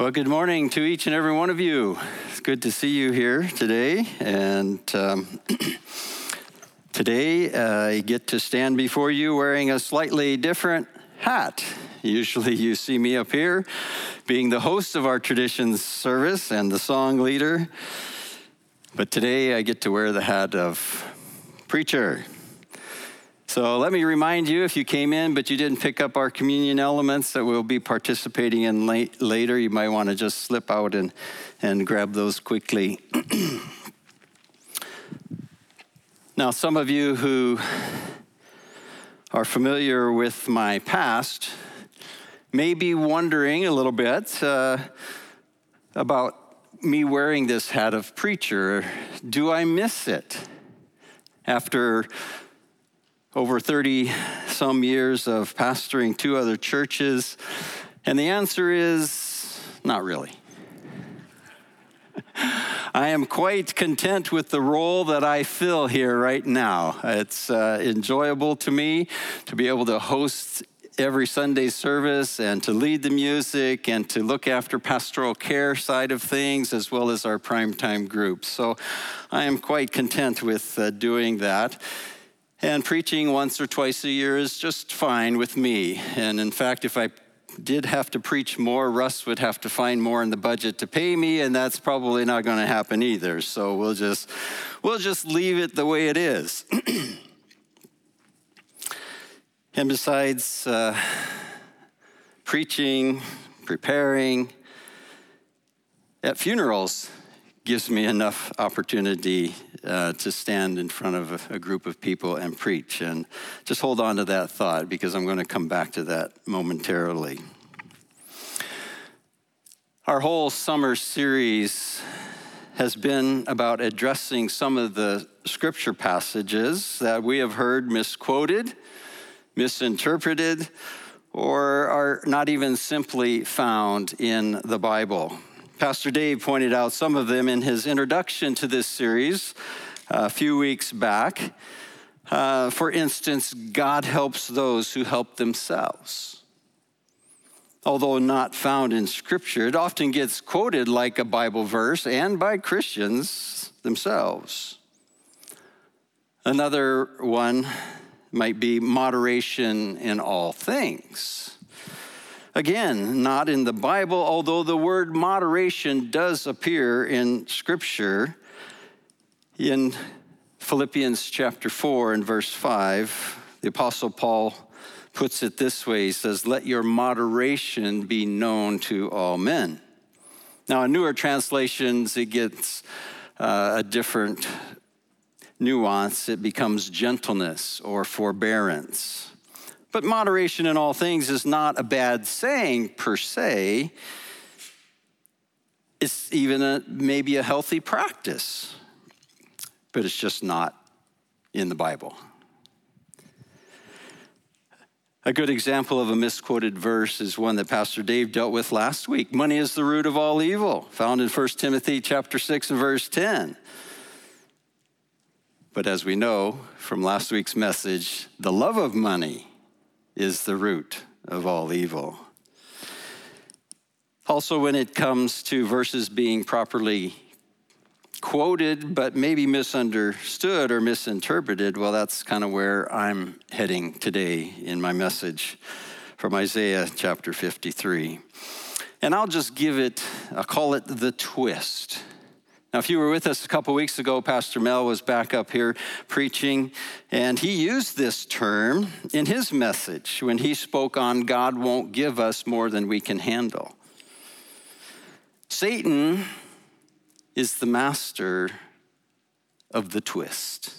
Well, good morning to each and every one of you. It's good to see you here today. And um, today uh, I get to stand before you wearing a slightly different hat. Usually you see me up here being the host of our traditions service and the song leader. But today I get to wear the hat of preacher. So let me remind you if you came in but you didn't pick up our communion elements that we'll be participating in late, later, you might want to just slip out and, and grab those quickly. now, some of you who are familiar with my past may be wondering a little bit uh, about me wearing this hat of preacher. Do I miss it? After over 30 some years of pastoring two other churches? And the answer is not really. I am quite content with the role that I fill here right now. It's uh, enjoyable to me to be able to host every Sunday service and to lead the music and to look after pastoral care side of things as well as our primetime groups. So I am quite content with uh, doing that. And preaching once or twice a year is just fine with me. And in fact, if I did have to preach more, Russ would have to find more in the budget to pay me, and that's probably not going to happen either. So we'll just we'll just leave it the way it is. and besides uh, preaching, preparing at funerals gives me enough opportunity uh, to stand in front of a, a, group of people and preach. And just hold on to that thought because I'm going to come back to that momentarily. Our whole summer series has been about addressing some of the scripture passages that we have heard misquoted, misinterpreted, or are not even simply found in the Bible. Pastor Dave pointed out some of them in his introduction to this series uh, a few weeks back. Uh, for instance, God helps those who help themselves. Although not found in Scripture, it often gets quoted like a Bible verse and by Christians themselves. Another one might be moderation in all things. Again, not in the Bible, although the word moderation does appear in Scripture. In Philippians chapter 4 and verse 5, the Apostle Paul puts it this way He says, Let your moderation be known to all men. Now, in newer translations, it gets uh, a different nuance. It becomes gentleness or forbearance. But moderation in all things is not a bad saying per se. It's even a, maybe a healthy practice, but it's just not in the Bible. A good example of a misquoted verse is one that Pastor Dave dealt with last week. Money is the root of all evil, found in 1 Timothy chapter 6 and verse 10. But as we know from last week's message, the love of money is the root of all evil. Also, when it comes to verses being properly quoted but maybe misunderstood or misinterpreted, well, that's kind of where I'm heading today in my message from Isaiah chapter 53. And I'll just give it, I'll call it the twist. Now, if you were with us a couple weeks ago, Pastor Mel was back up here preaching, and he used this term in his message when he spoke on God won't give us more than we can handle. Satan is the master of the twist.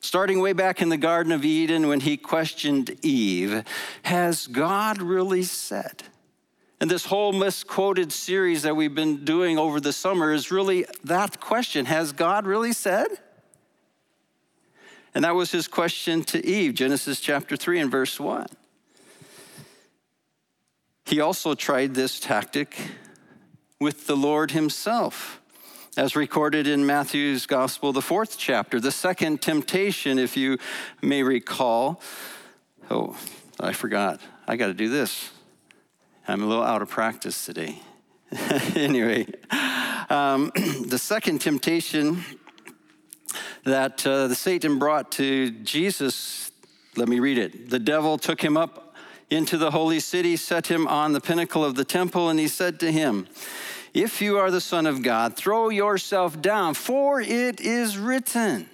Starting way back in the Garden of Eden when he questioned Eve, has God really said? And this whole misquoted series that we've been doing over the summer is really that question Has God really said? And that was his question to Eve, Genesis chapter 3 and verse 1. He also tried this tactic with the Lord himself, as recorded in Matthew's Gospel, the fourth chapter, the second temptation, if you may recall. Oh, I forgot. I got to do this. I'm a little out of practice today. anyway, um, the second temptation that uh, the Satan brought to Jesus, let me read it. The devil took him up into the holy city, set him on the pinnacle of the temple, and he said to him, If you are the Son of God, throw yourself down, for it is written.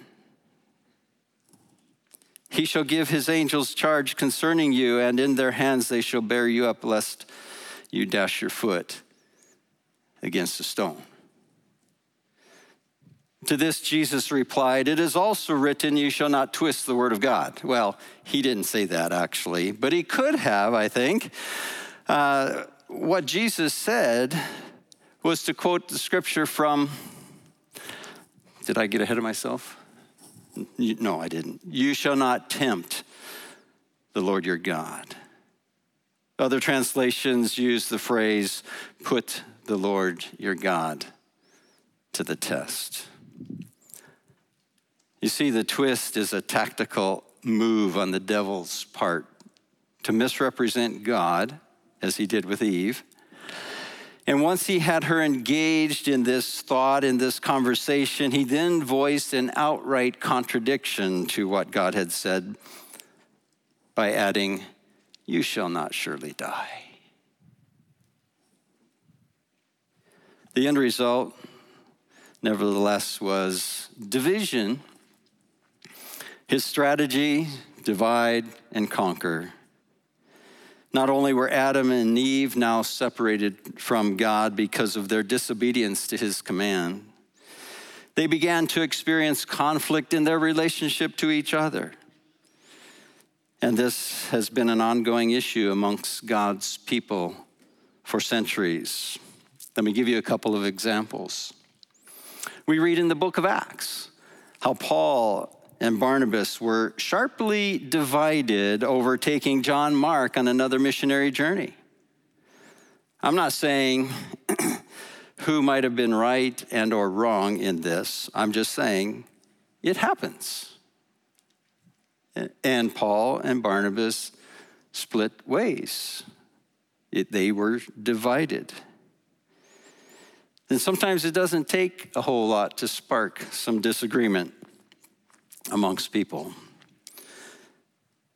He shall give his angels charge concerning you, and in their hands they shall bear you up, lest you dash your foot against a stone. To this, Jesus replied, It is also written, You shall not twist the word of God. Well, he didn't say that actually, but he could have, I think. Uh, what Jesus said was to quote the scripture from, did I get ahead of myself? No, I didn't. You shall not tempt the Lord your God. Other translations use the phrase, put the Lord your God to the test. You see, the twist is a tactical move on the devil's part to misrepresent God, as he did with Eve. And once he had her engaged in this thought, in this conversation, he then voiced an outright contradiction to what God had said by adding, You shall not surely die. The end result, nevertheless, was division. His strategy divide and conquer. Not only were Adam and Eve now separated from God because of their disobedience to his command, they began to experience conflict in their relationship to each other. And this has been an ongoing issue amongst God's people for centuries. Let me give you a couple of examples. We read in the book of Acts how Paul and Barnabas were sharply divided over taking John Mark on another missionary journey. I'm not saying who might have been right and or wrong in this. I'm just saying it happens. And Paul and Barnabas split ways. It, they were divided. And sometimes it doesn't take a whole lot to spark some disagreement amongst people.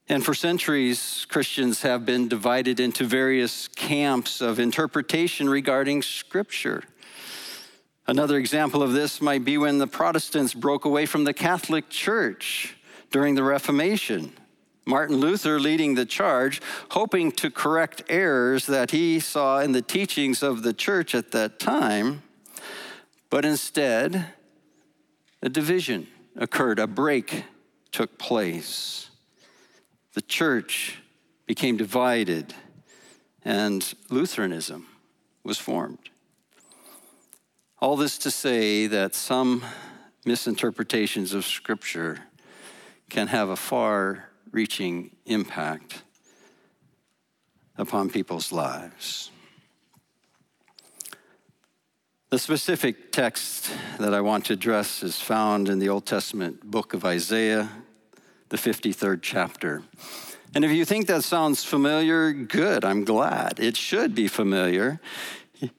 And for centuries, Christians have been divided into various camps of interpretation regarding Scripture. Another example of this might be when the Protestants broke away from the Catholic Church during the Reformation. Martin Luther leading the charge, hoping to correct errors that he saw in the teachings of the church at that time, but instead, a division occurred, a break took place. The church became divided, and Lutheranism was formed. All this to say that some misinterpretations of Scripture can have a far reaching impact upon people's lives. The specific text that I want to address is found in the Old Testament book of Isaiah, the 53rd chapter. And if you think that sounds familiar, good, I'm glad. It should be familiar.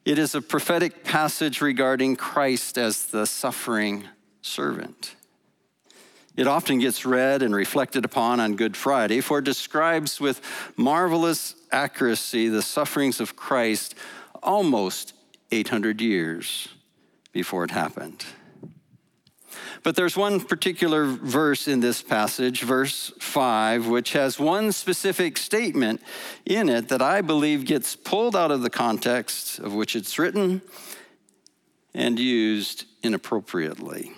It is a prophetic passage regarding Christ as the suffering servant. It often gets read and reflected upon on Good Friday, for it describes with marvelous accuracy the sufferings of Christ almost 800 years before it happened. But there's one particular verse in this passage, verse 5, which has one specific statement in it that I believe gets pulled out of the context of which it's written and used inappropriately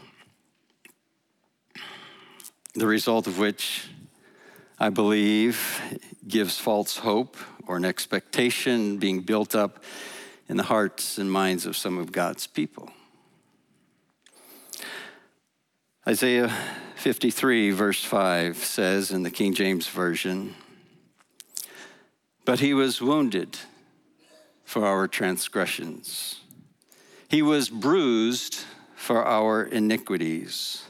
the result of which I believe gives false hope or an expectation being built up in the hearts and minds of some of God's people. Isaiah 53, verse 5 says in the King James Version, But he was wounded for our transgressions, he was bruised for our iniquities.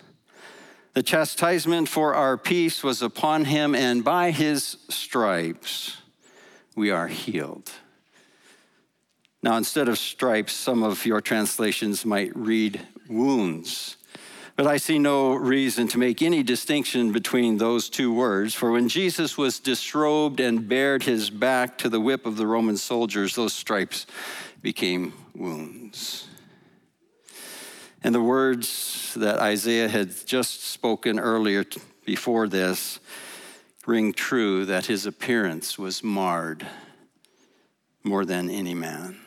The chastisement for our peace was upon him, and by his stripes we are healed. Now, instead of stripes, some of your translations might read wounds. But I see no reason to make any distinction between those two words. For when Jesus was disrobed and bared his back to the whip of the Roman soldiers, those stripes became wounds. And the words that Isaiah had just spoken earlier before this ring true that his appearance was marred more than any man.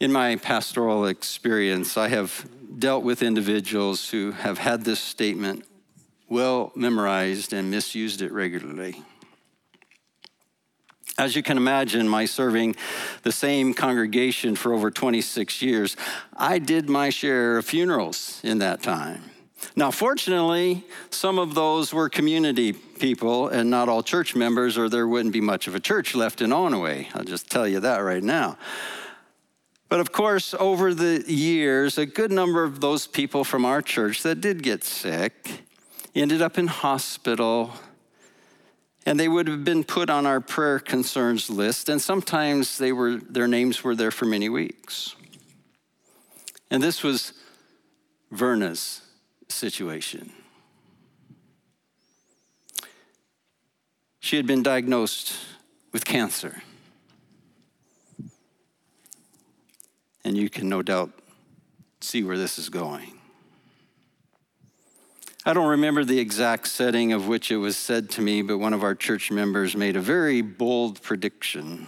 In my pastoral experience, I have dealt with individuals who have had this statement well memorized and misused it regularly. As you can imagine, my serving the same congregation for over 26 years, I did my share of funerals in that time. Now, fortunately, some of those were community people and not all church members, or there wouldn't be much of a church left in Onaway. I'll just tell you that right now. But of course, over the years, a good number of those people from our church that did get sick ended up in hospital, and they would have been put on our prayer concerns list, and sometimes they were, their names were there for many weeks. And this was Verna's situation. She had been diagnosed with cancer. And you can no doubt see where this is going. I don't remember the exact setting of which it was said to me, but one of our church members made a very bold prediction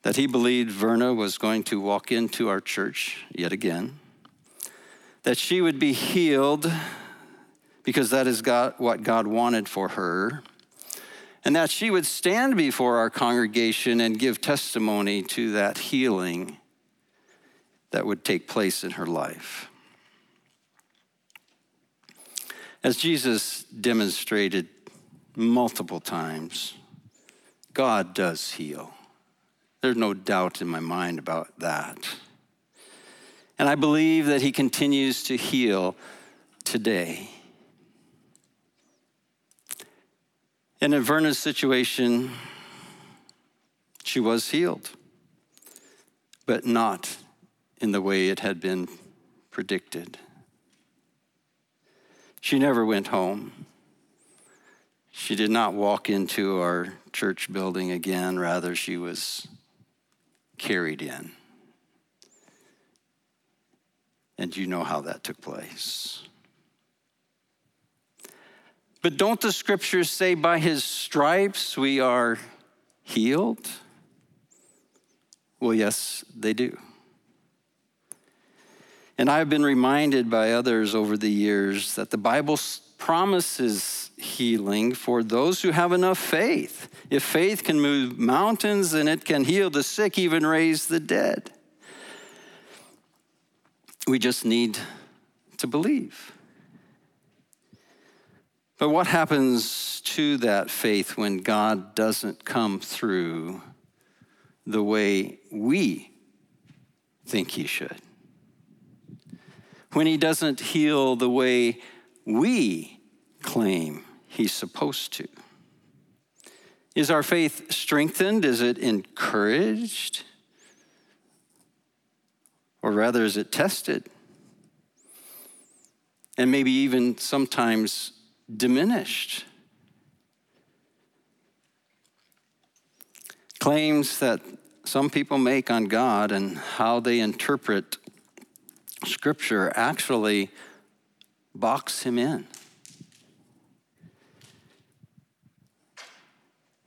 that he believed Verna was going to walk into our church yet again, that she would be healed because that is God, what God wanted for her, and that she would stand before our congregation and give testimony to that healing that would take place in her life. As Jesus demonstrated multiple times, God does heal. There's no doubt in my mind about that. And I believe that He continues to heal today. In Verna's situation, she was healed, but not in the way it had been predicted. She never went home. She did not walk into our church building again, rather, she was carried in. And you know how that took place. But don't the scriptures say, by his stripes we are healed? Well, yes, they do. And I've been reminded by others over the years that the Bible promises healing for those who have enough faith. If faith can move mountains, then it can heal the sick, even raise the dead. We just need to believe. But what happens to that faith when God doesn't come through the way we think He should? When he doesn't heal the way we claim he's supposed to? Is our faith strengthened? Is it encouraged? Or rather, is it tested? And maybe even sometimes diminished? Claims that some people make on God and how they interpret Scripture actually box him in.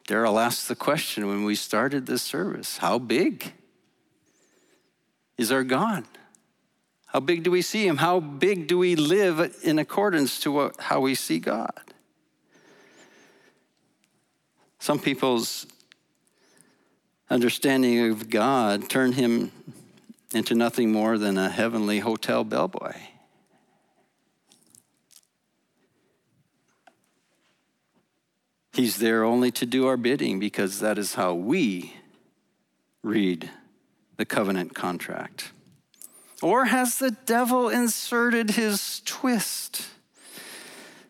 Daryl asked the question when we started this service How big is our God? How big do we see him? How big do we live in accordance to what, how we see God? Some people's understanding of God turn him into nothing more than a heavenly hotel bellboy. He's there only to do our bidding because that is how we read the covenant contract. Or has the devil inserted his twist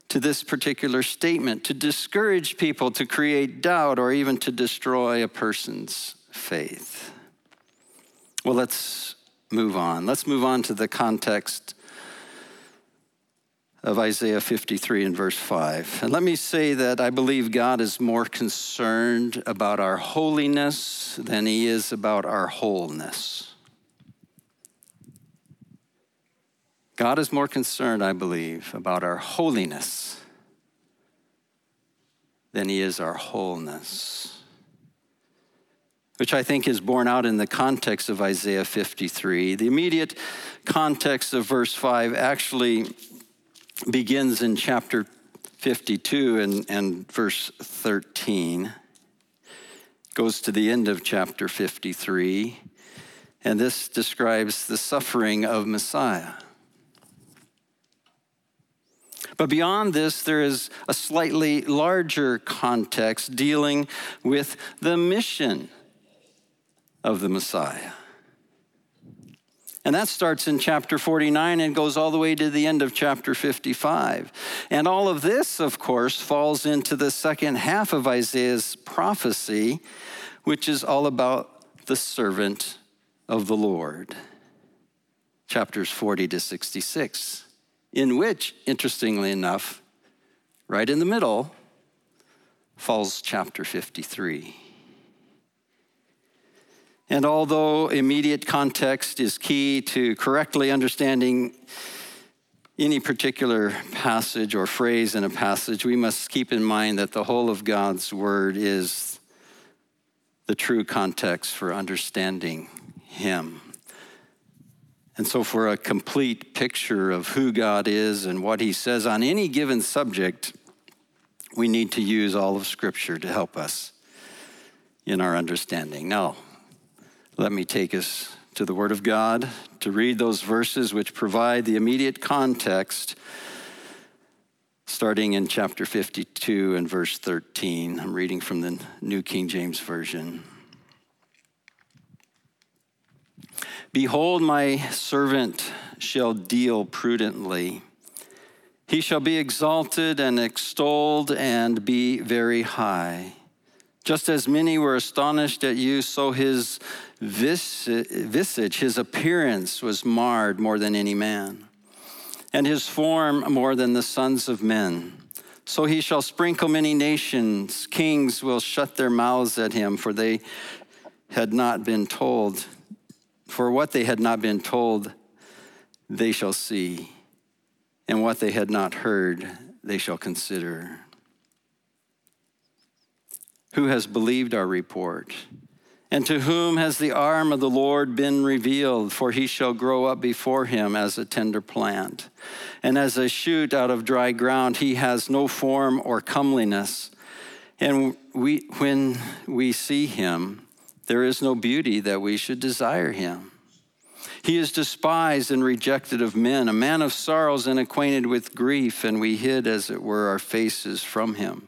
to this particular statement to discourage people, to create doubt, or even to destroy a person's faith. Well, let's move on. Let's move on to the context of Isaiah 53 and verse 5. And let me say that I believe God is more concerned about our holiness than he is about our wholeness. God is more concerned, I believe, about our holiness than he is our wholeness. Which I think is borne out in the context of Isaiah 53. The immediate context of verse 5 actually begins in chapter 52 and, and verse 13, goes to the end of chapter 53, and this describes the suffering of Messiah. But beyond this, there is a slightly larger context dealing with the mission of the Messiah. And that starts in chapter 49 and goes all the way to the end of chapter 55. And all of this, of course, falls into the second half of Isaiah's prophecy, which is all about the servant of the Lord. Chapters 40 to 66, in which, interestingly enough, right in the middle, falls chapter 53. And although immediate context is key to correctly understanding any particular passage or phrase in a passage, we must keep in mind that the whole of God's word is the true context for understanding Him. And so, for a complete picture of who God is and what He says on any given subject, we need to use all of Scripture to help us in our understanding. Now, let me take us to the Word of God to read those verses which provide the immediate context, starting in chapter 52 and verse 13. I'm reading from the New King James Version. Behold, my servant shall deal prudently. He shall be exalted and extolled and be very high. Just as many were astonished at you, so his visage, his appearance was marred more than any man, and his form more than the sons of men. So he shall sprinkle many nations. Kings will shut their mouths at him, for they had not been told. For what they had not been told, they shall see, and what they had not heard, they shall consider. Who has believed our report? And to whom has the arm of the Lord been revealed? For he shall grow up before him as a tender plant. And as a shoot out of dry ground, he has no form or comeliness. And we, when we see him, there is no beauty that we should desire him. He is despised and rejected of men, a man of sorrows and acquainted with grief, and we hid, as it were, our faces from him.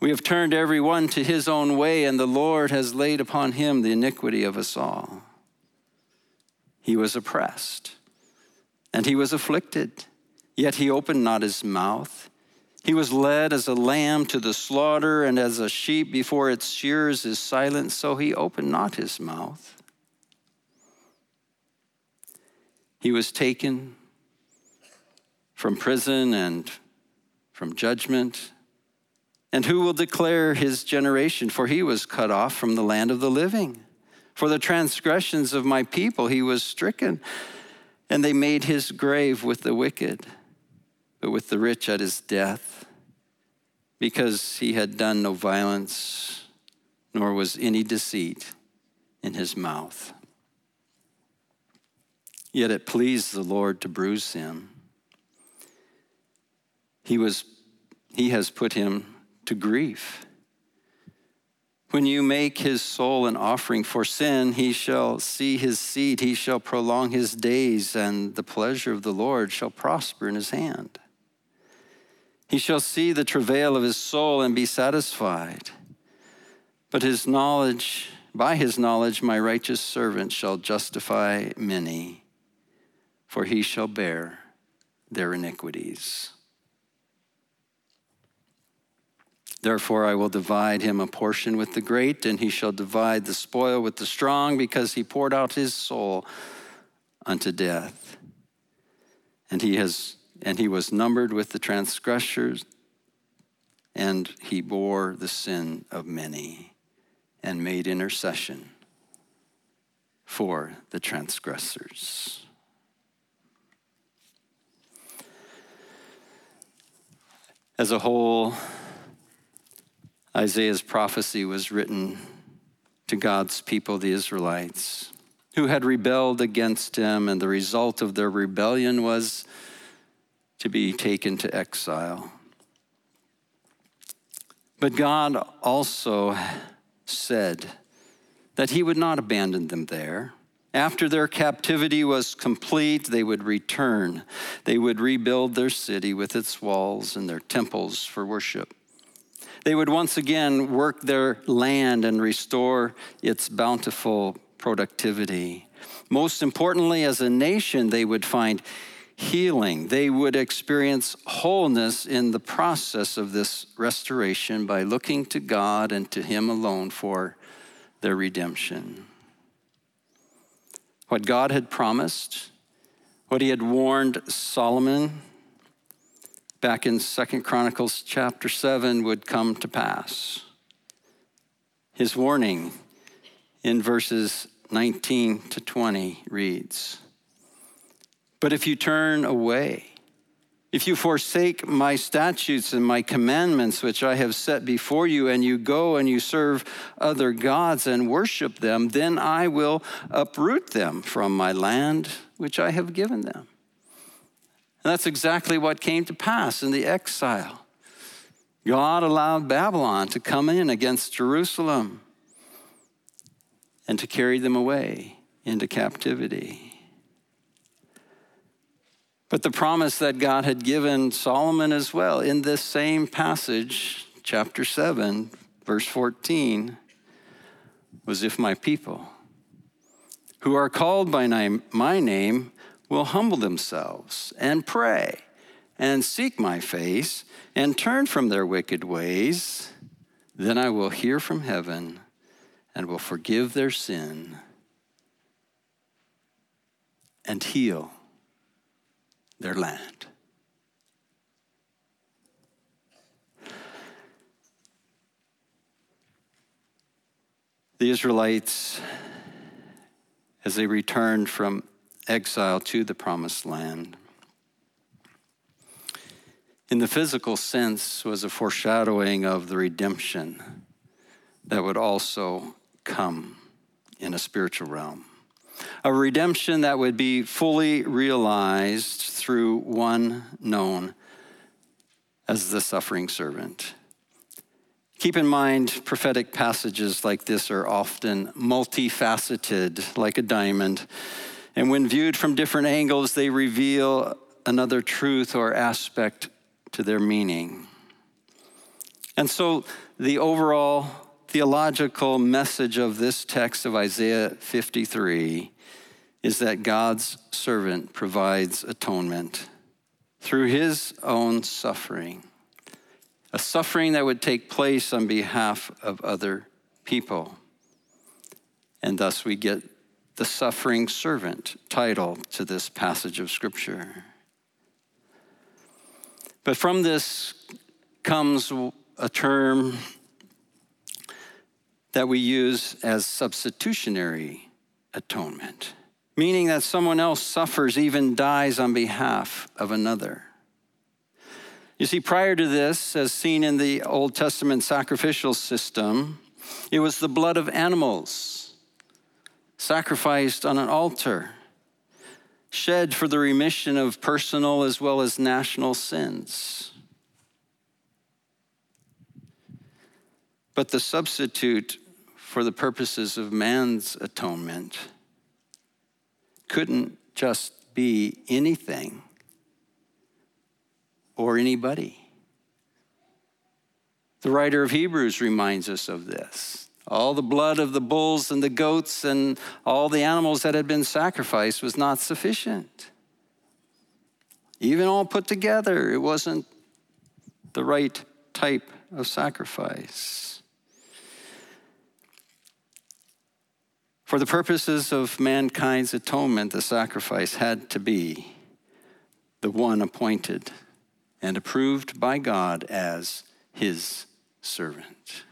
We have turned every one to his own way, and the Lord has laid upon him the iniquity of us all. He was oppressed, and he was afflicted, yet he opened not his mouth. He was led as a lamb to the slaughter, and as a sheep before its shears is silent, so he opened not his mouth. He was taken from prison and from judgment and who will declare his generation? For he was cut off from the land of the living. For the transgressions of my people he was stricken, and they made his grave with the wicked, but with the rich at his death, because he had done no violence, nor was any deceit in his mouth. Yet it pleased the Lord to bruise him. He was he has put him to grief. When you make his soul an offering for sin, he shall see his seed, he shall prolong his days, and the pleasure of the Lord shall prosper in his hand. He shall see the travail of his soul and be satisfied. But his knowledge, by his knowledge, my righteous servant shall justify many, for he shall bear their iniquities. Therefore, I will divide him a portion with the great, and he shall divide the spoil with the strong, because he poured out his soul unto death. And he, has, and he was numbered with the transgressors, and he bore the sin of many, and made intercession for the transgressors. As a whole, Isaiah's prophecy was written to God's people, the Israelites, who had rebelled against him, and the result of their rebellion was to be taken to exile. But God also said that he would not abandon them there. After their captivity was complete, they would return. They would rebuild their city with its walls and their temples for worship. They would once again work their land and restore its bountiful productivity. Most importantly, as a nation, they would find healing. They would experience wholeness in the process of this restoration by looking to God and to Him alone for their redemption. What God had promised, what He had warned Solomon back in Second Chronicles chapter 7 would come to pass. His warning in verses 19 to 20 reads But if you turn away, if you forsake my statutes and my commandments, which I have set before you, and you go and you serve other gods and worship them, then I will uproot them from my land, which I have given them and that's exactly what came to pass in the exile. God allowed Babylon to come in against Jerusalem and to carry them away into captivity. But the promise that God had given Solomon as well in this same passage, chapter 7, verse 14, was if my people who are called by my name will humble themselves and pray and seek my face and turn from their wicked ways, then I will hear from heaven and will forgive their sin and heal their land. The Israelites, as they returned from exile to the promised land. In the physical sense, was a foreshadowing of the redemption that would also come in a spiritual realm. A redemption that would be fully realized through one known as the suffering servant. Keep in mind, prophetic passages like this are often multifaceted, like a diamond. And when viewed from different angles, they reveal another truth or aspect to their meaning. And so, the overall theological message of this text of Isaiah 53 is that God's servant provides atonement through his own suffering, a suffering that would take place on behalf of other people. And thus, we get the suffering servant title to this passage of Scripture. But from this comes a term that we use as substitutionary atonement, meaning that someone else suffers, even dies on behalf of another. You see, prior to this, as seen in the Old Testament sacrificial system, it was the blood of animals sacrificed on an altar, shed for the remission of personal as well as national sins. But the substitute for the purposes of man's atonement couldn't just be anything or anybody. The writer of Hebrews reminds us of this. All the blood of the bulls and the goats and all the animals that had been sacrificed was not sufficient. Even all put together, it wasn't the right type of sacrifice. For the purposes of mankind's atonement, the sacrifice had to be the one appointed and approved by God as his servant.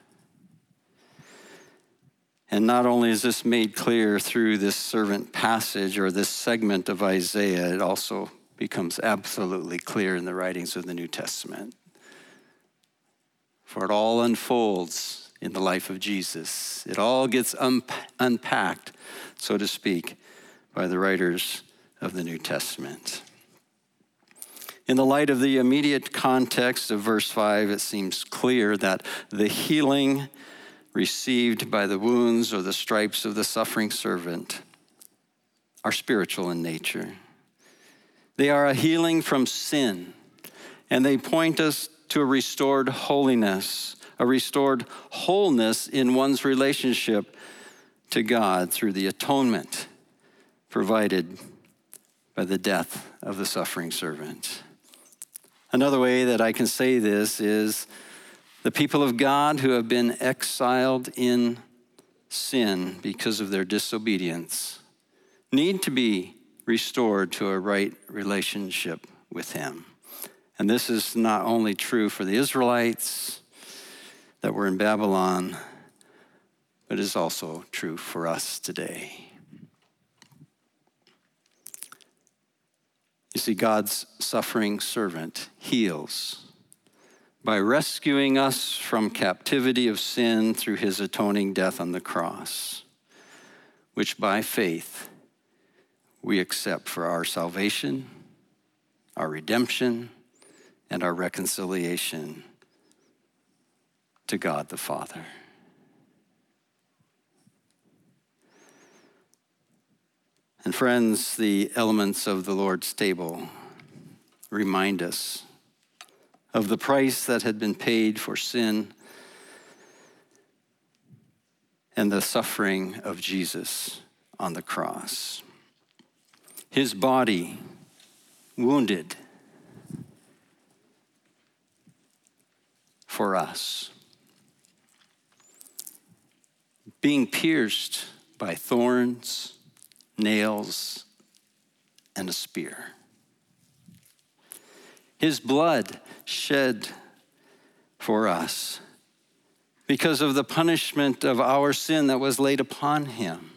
And not only is this made clear through this servant passage or this segment of Isaiah, it also becomes absolutely clear in the writings of the New Testament. For it all unfolds in the life of Jesus. It all gets unpacked, so to speak, by the writers of the New Testament. In the light of the immediate context of verse 5, it seems clear that the healing received by the wounds or the stripes of the suffering servant are spiritual in nature. They are a healing from sin, and they point us to a restored holiness, a restored wholeness in one's relationship to God through the atonement provided by the death of the suffering servant. Another way that I can say this is the people of God who have been exiled in sin because of their disobedience need to be restored to a right relationship with Him. And this is not only true for the Israelites that were in Babylon, but is also true for us today. You see, God's suffering servant heals by rescuing us from captivity of sin through his atoning death on the cross, which by faith we accept for our salvation, our redemption, and our reconciliation to God the Father. And friends, the elements of the Lord's table remind us of the price that had been paid for sin and the suffering of Jesus on the cross his body wounded for us, being pierced by thorns, nails, and a spear. His blood shed for us because of the punishment of our sin that was laid upon him.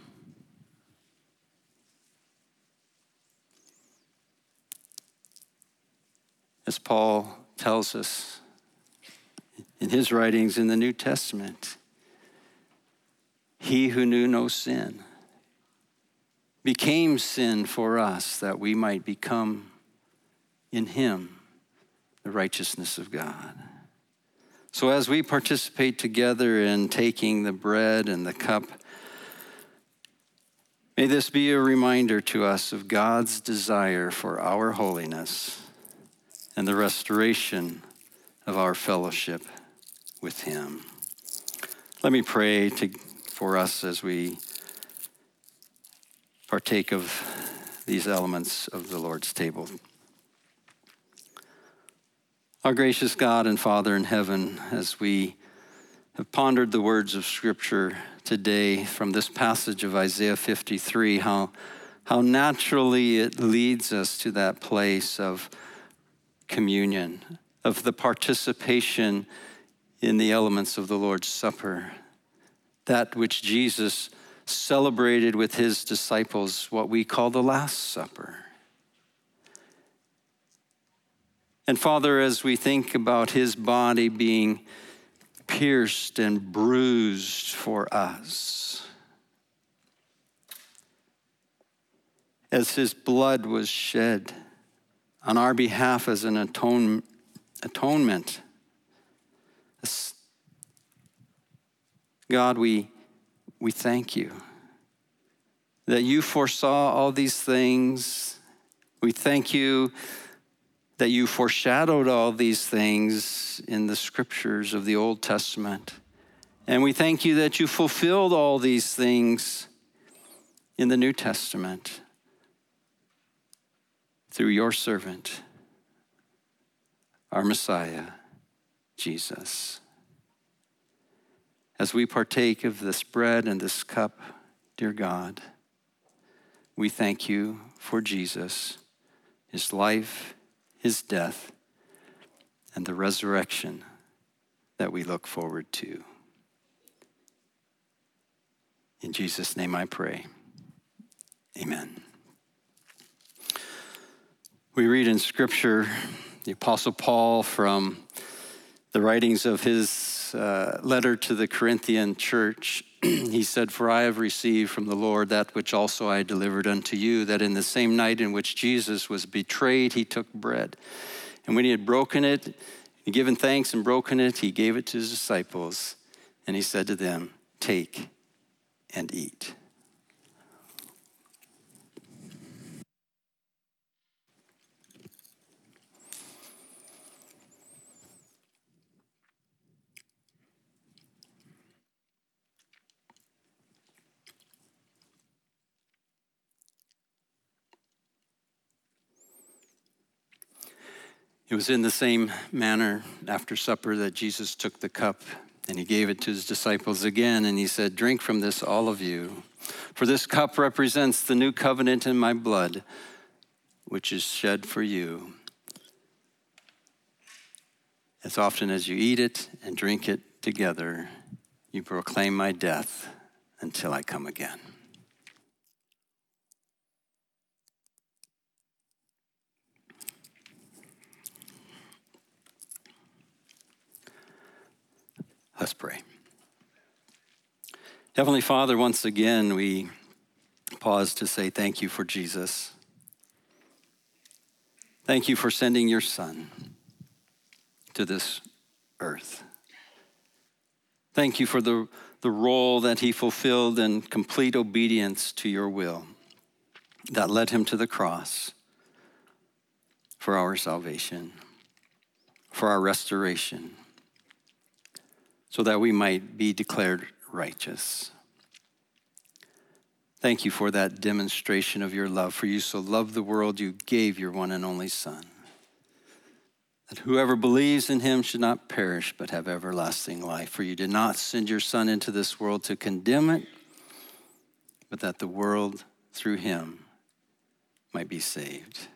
as Paul tells us in his writings in the New Testament. He who knew no sin became sin for us that we might become in him the righteousness of God. So, as we participate together in taking the bread and the cup, may this be a reminder to us of God's desire for our holiness and the restoration of our fellowship with Him. Let me pray to, for us as we partake of these elements of the Lord's table. Our gracious God and Father in heaven, as we have pondered the words of Scripture today from this passage of Isaiah 53, how, how naturally it leads us to that place of communion, of the participation in the elements of the Lord's Supper, that which Jesus celebrated with his disciples, what we call the Last Supper. And Father, as we think about his body being pierced and bruised for us, as his blood was shed on our behalf as an atone, atonement, God, we, we thank you that you foresaw all these things. We thank you that you foreshadowed all these things in the scriptures of the Old Testament. And we thank you that you fulfilled all these things in the New Testament through your servant, our Messiah, Jesus. As we partake of this bread and this cup, dear God, we thank you for Jesus, his life, his death, and the resurrection that we look forward to. In Jesus' name I pray. Amen. We read in Scripture the Apostle Paul from the writings of his uh, letter to the Corinthian church. he said, For I have received from the Lord that which also I delivered unto you, that in the same night in which Jesus was betrayed, he took bread. And when he had broken it, and given thanks and broken it, he gave it to his disciples. And he said to them, Take and eat. It was in the same manner after supper that Jesus took the cup and he gave it to his disciples again and he said, Drink from this, all of you. For this cup represents the new covenant in my blood, which is shed for you. As often as you eat it and drink it together, you proclaim my death until I come again. Let's pray. Heavenly Father, once again, we pause to say thank you for Jesus. Thank you for sending your Son to this earth. Thank you for the, the role that he fulfilled in complete obedience to your will that led him to the cross for our salvation, for our restoration so that we might be declared righteous. Thank you for that demonstration of your love. For you so loved the world, you gave your one and only Son. That whoever believes in him should not perish, but have everlasting life. For you did not send your Son into this world to condemn it, but that the world through him might be saved.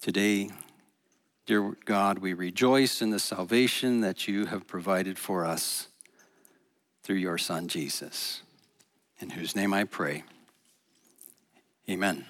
Today, Dear God, we rejoice in the salvation that you have provided for us through your Son, Jesus, in whose name I pray. Amen.